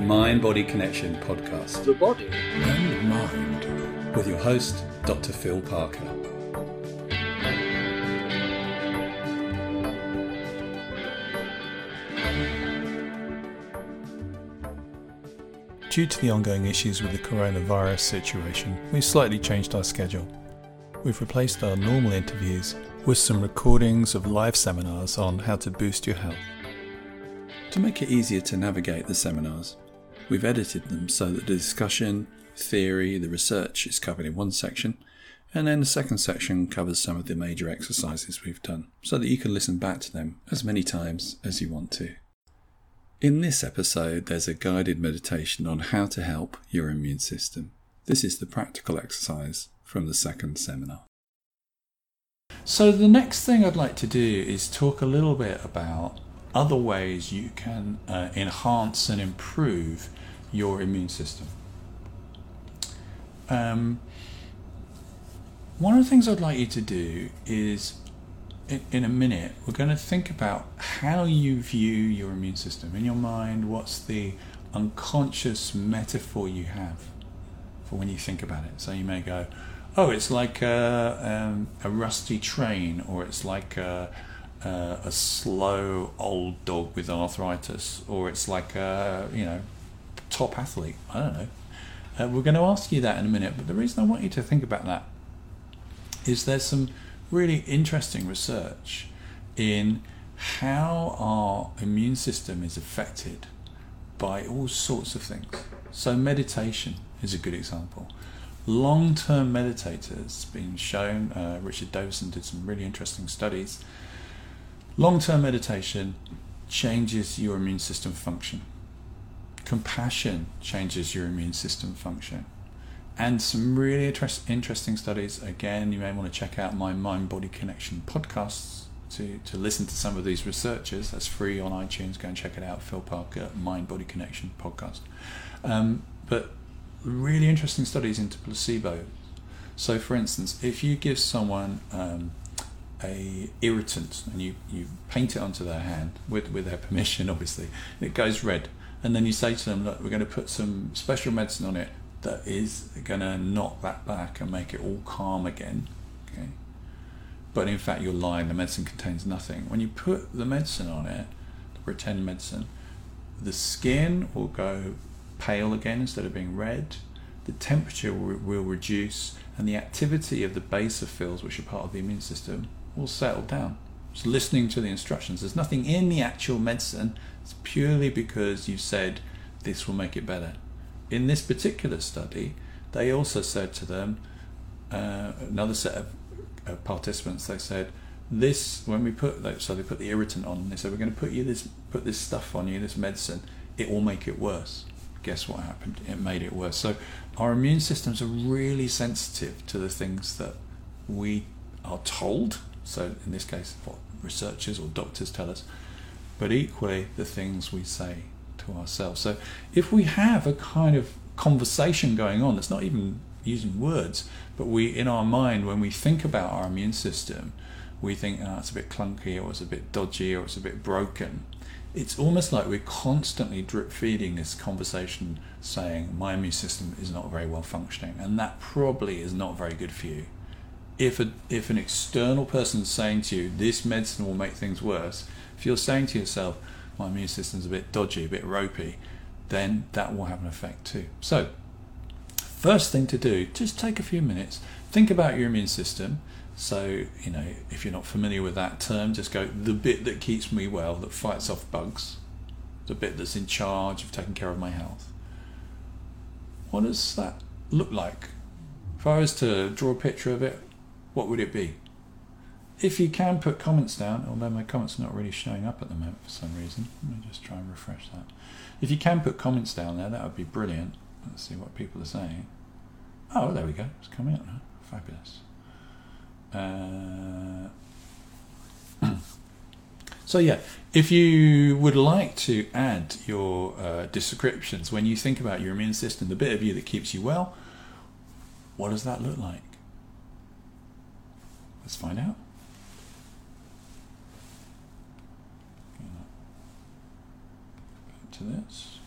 the Mind Body Connection podcast the body and mind. with your host, Dr. Phil Parker. Due to the ongoing issues with the coronavirus situation, we've slightly changed our schedule. We've replaced our normal interviews with some recordings of live seminars on how to boost your health. To make it easier to navigate the seminars, we've edited them so that the discussion, theory, the research is covered in one section, and then the second section covers some of the major exercises we've done, so that you can listen back to them as many times as you want to. In this episode, there's a guided meditation on how to help your immune system. This is the practical exercise from the second seminar. So, the next thing I'd like to do is talk a little bit about other ways you can uh, enhance and improve your immune system. Um, one of the things I'd like you to do is, in, in a minute, we're going to think about how you view your immune system. In your mind, what's the unconscious metaphor you have for when you think about it? So you may go, oh, it's like a, um, a rusty train, or it's like a, a, a slow old dog with arthritis, or it's like a, you know, top athlete. I don't know. Uh, we're going to ask you that in a minute, but the reason I want you to think about that is there's some really interesting research in how our immune system is affected by all sorts of things. So, meditation is a good example. Long term meditators, been shown, uh, Richard Davidson did some really interesting studies. Long term meditation changes your immune system function. Compassion changes your immune system function and some really interest, interesting studies. Again, you may want to check out my Mind Body Connection podcasts to, to listen to some of these researchers. That's free on iTunes. Go and check it out. Phil Parker, Mind Body Connection podcast. Um, but really interesting studies into placebo. So, for instance, if you give someone um, a irritant and you, you paint it onto their hand with, with their permission, obviously, it goes red. And then you say to them, look, we're going to put some special medicine on it that is going to knock that back and make it all calm again. Okay, but in fact you're lying. The medicine contains nothing. When you put the medicine on it, the pretend medicine, the skin will go pale again instead of being red. The temperature will, will reduce, and the activity of the basophils, which are part of the immune system, will settle down. Just listening to the instructions. There's nothing in the actual medicine. It's purely because you said this will make it better in this particular study, they also said to them, uh, another set of uh, participants, they said, this when we put so they put the irritant on. They said we're going to put you this put this stuff on you, this medicine. It will make it worse. Guess what happened? It made it worse. So our immune systems are really sensitive to the things that we are told. So in this case, what researchers or doctors tell us, but equally the things we say to ourselves. So if we have a kind of conversation going on that's not even using words, but we in our mind when we think about our immune system, we think oh, it's a bit clunky or it's a bit dodgy or it's a bit broken. It's almost like we're constantly drip feeding this conversation saying my immune system is not very well functioning, and that probably is not very good for you. If a, if an external person is saying to you this medicine will make things worse, if you're saying to yourself my immune system's a bit dodgy, a bit ropey, then that will have an effect too. So, first thing to do, just take a few minutes, think about your immune system. So, you know, if you're not familiar with that term, just go the bit that keeps me well, that fights off bugs, the bit that's in charge of taking care of my health. What does that look like? If I was to draw a picture of it, what would it be? if you can put comments down, although my comments are not really showing up at the moment for some reason, let me just try and refresh that. If you can put comments down there, that would be brilliant. Let's see what people are saying. Oh, there we go. It's coming up now. Fabulous. Uh, so yeah, if you would like to add your uh, descriptions when you think about your immune system, the bit of you that keeps you well, what does that look like? Let's find out. to this.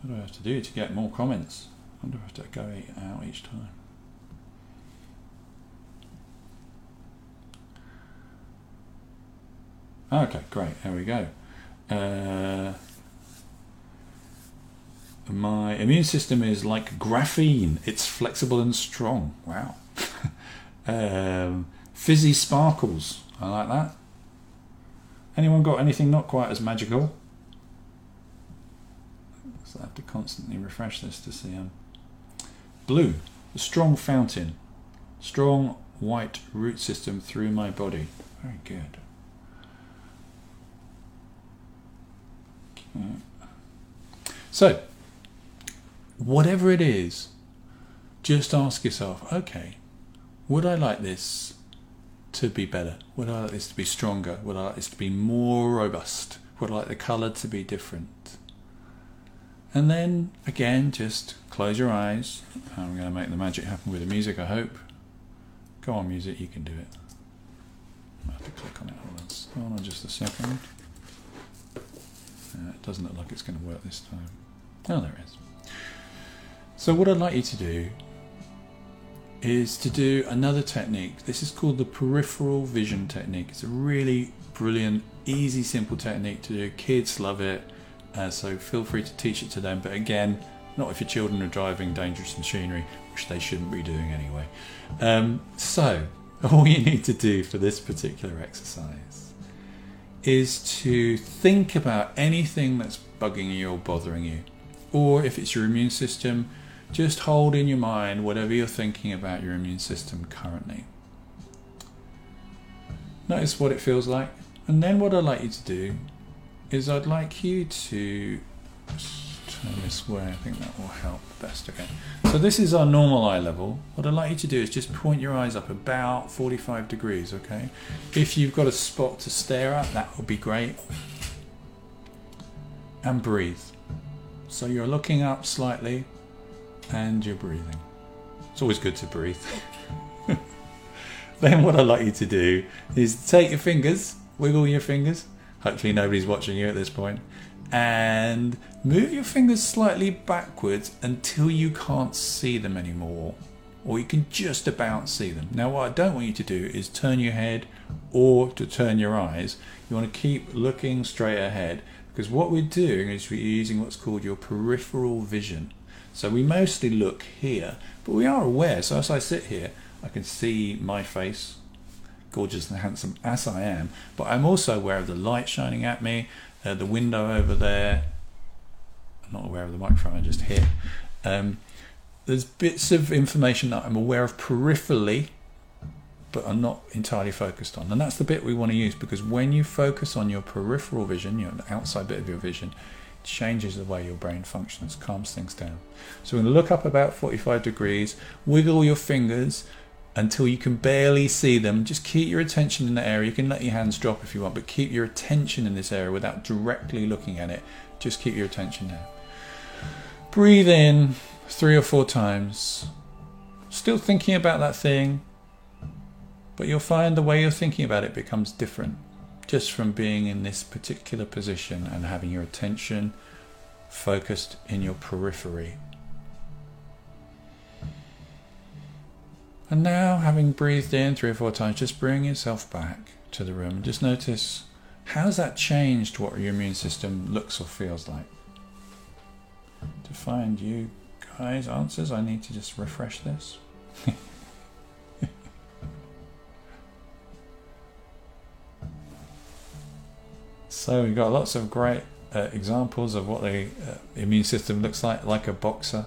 What do I have to do to get more comments? I wonder if I have to go out each time. Okay, great. There we go. Uh, my immune system is like graphene. It's flexible and strong. Wow. Um, fizzy sparkles. I like that. Anyone got anything not quite as magical? So I have to constantly refresh this to see. them. blue, a strong fountain, strong white root system through my body. Very good. So, whatever it is, just ask yourself okay, would I like this to be better? Would I like this to be stronger? Would I like this to be more robust? Would I like the colour to be different? And then again, just close your eyes. I'm going to make the magic happen with the music, I hope. Go on, music, you can do it. I have to click on it. Hold on just a second. Uh, it doesn't look like it's going to work this time. Oh, there it is. So, what I'd like you to do is to do another technique. This is called the peripheral vision technique. It's a really brilliant, easy, simple technique to do. Kids love it, uh, so feel free to teach it to them. But again, not if your children are driving dangerous machinery, which they shouldn't be doing anyway. Um, so, all you need to do for this particular exercise is to think about anything that's bugging you or bothering you. Or if it's your immune system, just hold in your mind whatever you're thinking about your immune system currently. Notice what it feels like. And then what I'd like you to do is I'd like you to turn this way. I think that will help best again. So this is our normal eye level. What I'd like you to do is just point your eyes up about 45 degrees, okay? If you've got a spot to stare at, that would be great. And breathe. So you're looking up slightly and you're breathing. It's always good to breathe. then what I'd like you to do is take your fingers, wiggle your fingers. Hopefully nobody's watching you at this point. And move your fingers slightly backwards until you can't see them anymore. Or you can just about see them. Now what I don't want you to do is turn your head or to turn your eyes. You want to keep looking straight ahead because what we're doing is we're using what's called your peripheral vision. So we mostly look here, but we are aware. So as I sit here, I can see my face, gorgeous and handsome as I am, but I'm also aware of the light shining at me, uh, the window over there. I'm not aware of the microphone, I just hear. Um, there's bits of information that I'm aware of peripherally, but I'm not entirely focused on. And that's the bit we want to use because when you focus on your peripheral vision, you know, the outside bit of your vision, changes the way your brain functions, calms things down. So we're going to look up about 45 degrees, wiggle your fingers until you can barely see them. Just keep your attention in that area. You can let your hands drop if you want, but keep your attention in this area without directly looking at it. Just keep your attention there. Breathe in three or four times. Still thinking about that thing, but you'll find the way you're thinking about it becomes different just from being in this particular position and having your attention focused in your periphery. And now, having breathed in three or four times, just bring yourself back to the room and just notice how's that changed what your immune system looks or feels like. To find you guys answers, I need to just refresh this. So we've got lots of great uh, examples of what the uh, immune system looks like, like a boxer,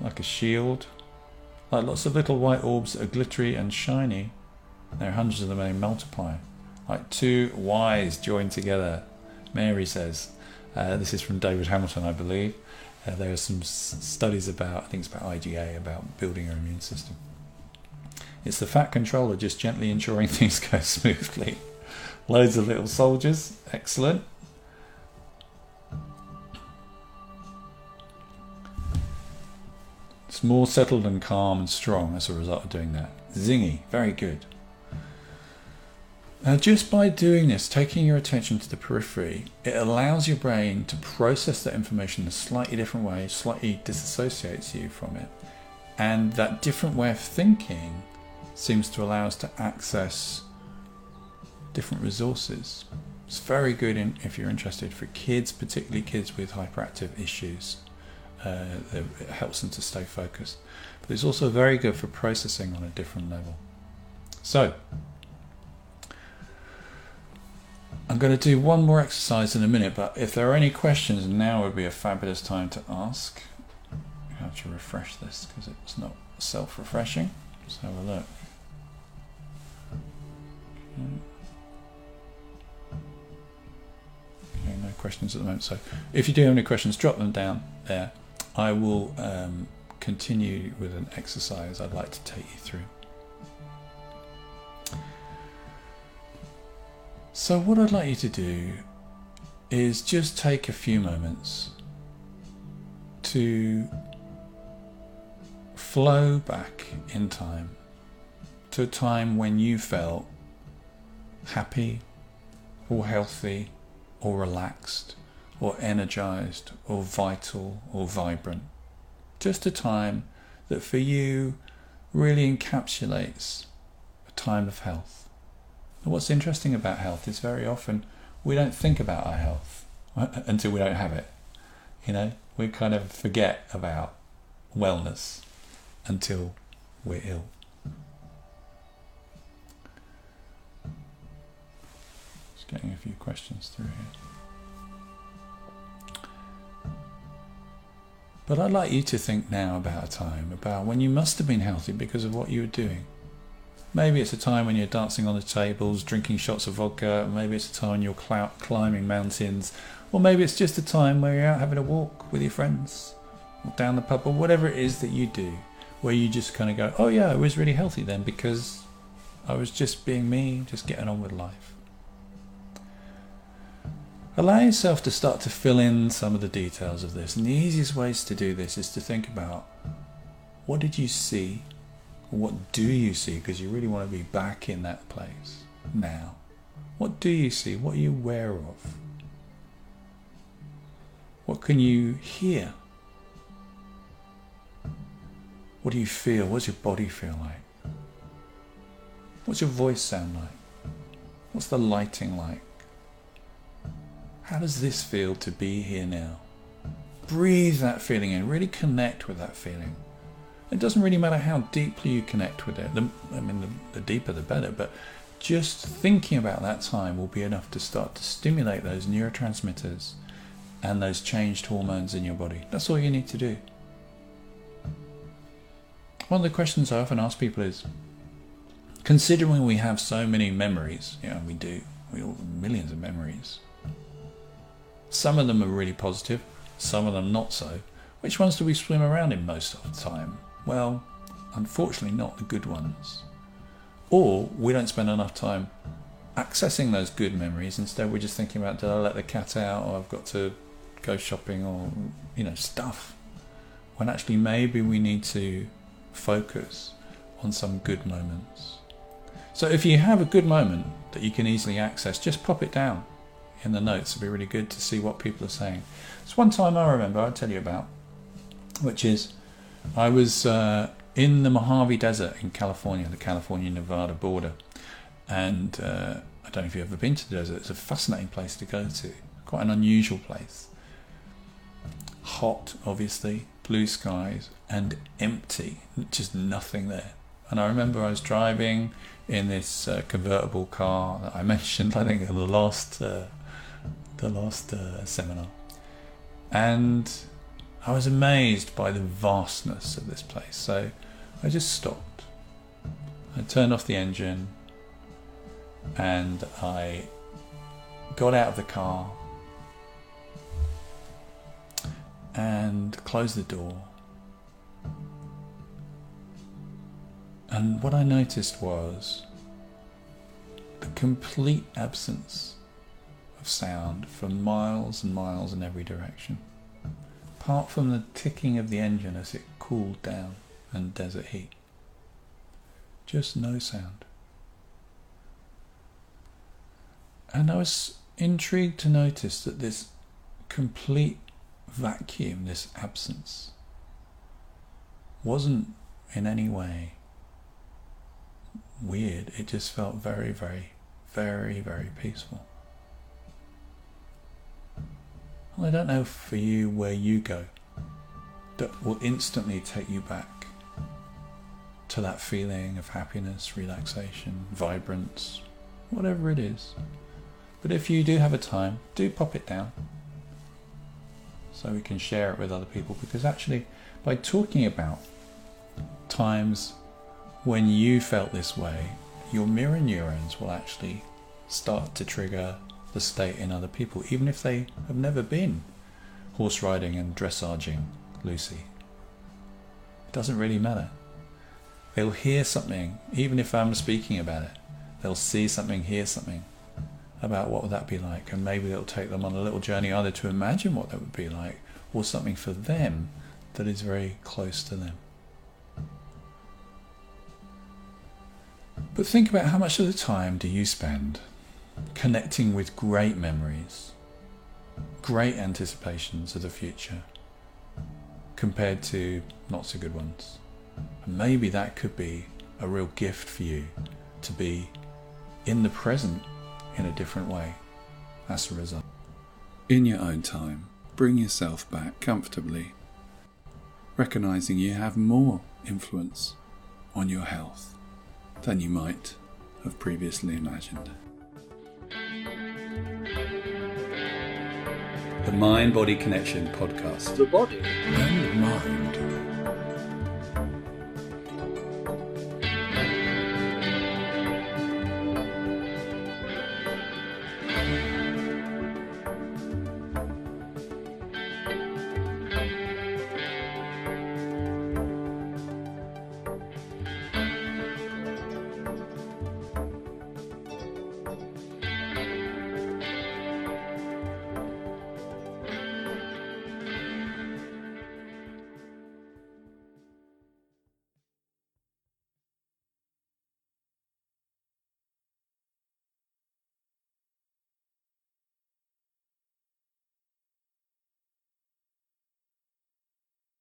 like a shield, like lots of little white orbs that are glittery and shiny. There are hundreds of them and they multiply, like two Y's joined together. Mary says, uh, this is from David Hamilton, I believe. Uh, there are some s- studies about, I think it's about IgA, about building your immune system. It's the fat controller just gently ensuring things go smoothly. Loads of little soldiers. Excellent. It's more settled and calm and strong as a result of doing that. Zingy. Very good. Now, just by doing this, taking your attention to the periphery, it allows your brain to process that information in a slightly different way, slightly disassociates you from it. And that different way of thinking seems to allow us to access different resources. It's very good in, if you're interested for kids, particularly kids with hyperactive issues. Uh, it helps them to stay focused. But it's also very good for processing on a different level. So, I'm going to do one more exercise in a minute, but if there are any questions, now would be a fabulous time to ask. Have to refresh this because it's not self refreshing. Let's have a look. Okay. no questions at the moment. So if you do have any questions, drop them down there. I will um, continue with an exercise I'd like to take you through. So, what I'd like you to do is just take a few moments to flow back in time to a time when you felt happy or healthy or relaxed or energized or vital or vibrant. Just a time that for you really encapsulates a time of health. And what's interesting about health is very often we don't think about our health until we don't have it. You know, we kind of forget about wellness until we're ill. Getting a few questions through here. But I'd like you to think now about a time about when you must have been healthy because of what you were doing. Maybe it's a time when you're dancing on the tables, drinking shots of vodka. Maybe it's a time when you're cl- climbing mountains. Or maybe it's just a time where you're out having a walk with your friends, or down the pub, or whatever it is that you do, where you just kind of go, oh yeah, I was really healthy then because I was just being me, just getting on with life. Allow yourself to start to fill in some of the details of this. And the easiest ways to do this is to think about what did you see what do you see? Because you really want to be back in that place now. What do you see? What are you aware of? What can you hear? What do you feel? What's your body feel like? What's your voice sound like? What's the lighting like? How does this feel to be here now? Breathe that feeling in, really connect with that feeling. It doesn't really matter how deeply you connect with it. The, I mean, the, the deeper the better, but just thinking about that time will be enough to start to stimulate those neurotransmitters and those changed hormones in your body. That's all you need to do. One of the questions I often ask people is considering we have so many memories, know, we do, we all millions of memories. Some of them are really positive, some of them not so. Which ones do we swim around in most of the time? Well, unfortunately, not the good ones. Or we don't spend enough time accessing those good memories. Instead, we're just thinking about did I let the cat out, or I've got to go shopping, or you know, stuff. When actually, maybe we need to focus on some good moments. So, if you have a good moment that you can easily access, just pop it down in the notes. It'd be really good to see what people are saying. It's one time I remember I'll tell you about, which is I was uh, in the Mojave Desert in California, the California Nevada border. And uh, I don't know if you've ever been to the desert, it's a fascinating place to go to, quite an unusual place. Hot, obviously, blue skies, and empty, just nothing there. And I remember I was driving in this uh, convertible car that I mentioned, I think, in the last, uh, the last uh, seminar. And I was amazed by the vastness of this place. So I just stopped. I turned off the engine and I got out of the car and closed the door. And what I noticed was the complete absence sound for miles and miles in every direction apart from the ticking of the engine as it cooled down and desert heat. Just no sound. And I was intrigued to notice that this complete vacuum, this absence, wasn't in any way weird. It just felt very, very, very, very peaceful. Well, I don't know for you where you go that will instantly take you back to that feeling of happiness, relaxation, vibrance, whatever it is. But if you do have a time, do pop it down so we can share it with other people because actually, by talking about times when you felt this way, your mirror neurons will actually start to trigger the state in other people, even if they have never been horse riding and dressaging Lucy. It doesn't really matter. They'll hear something, even if I'm speaking about it. They'll see something, hear something about what would that be like, and maybe it'll take them on a little journey either to imagine what that would be like, or something for them that is very close to them. But think about how much of the time do you spend connecting with great memories, great anticipations of the future, compared to not so good ones. And maybe that could be a real gift for you to be in the present in a different way as a result. In your own time, bring yourself back comfortably, recognizing you have more influence on your health than you might have previously imagined. The Mind Body Connection podcast. The body And mind.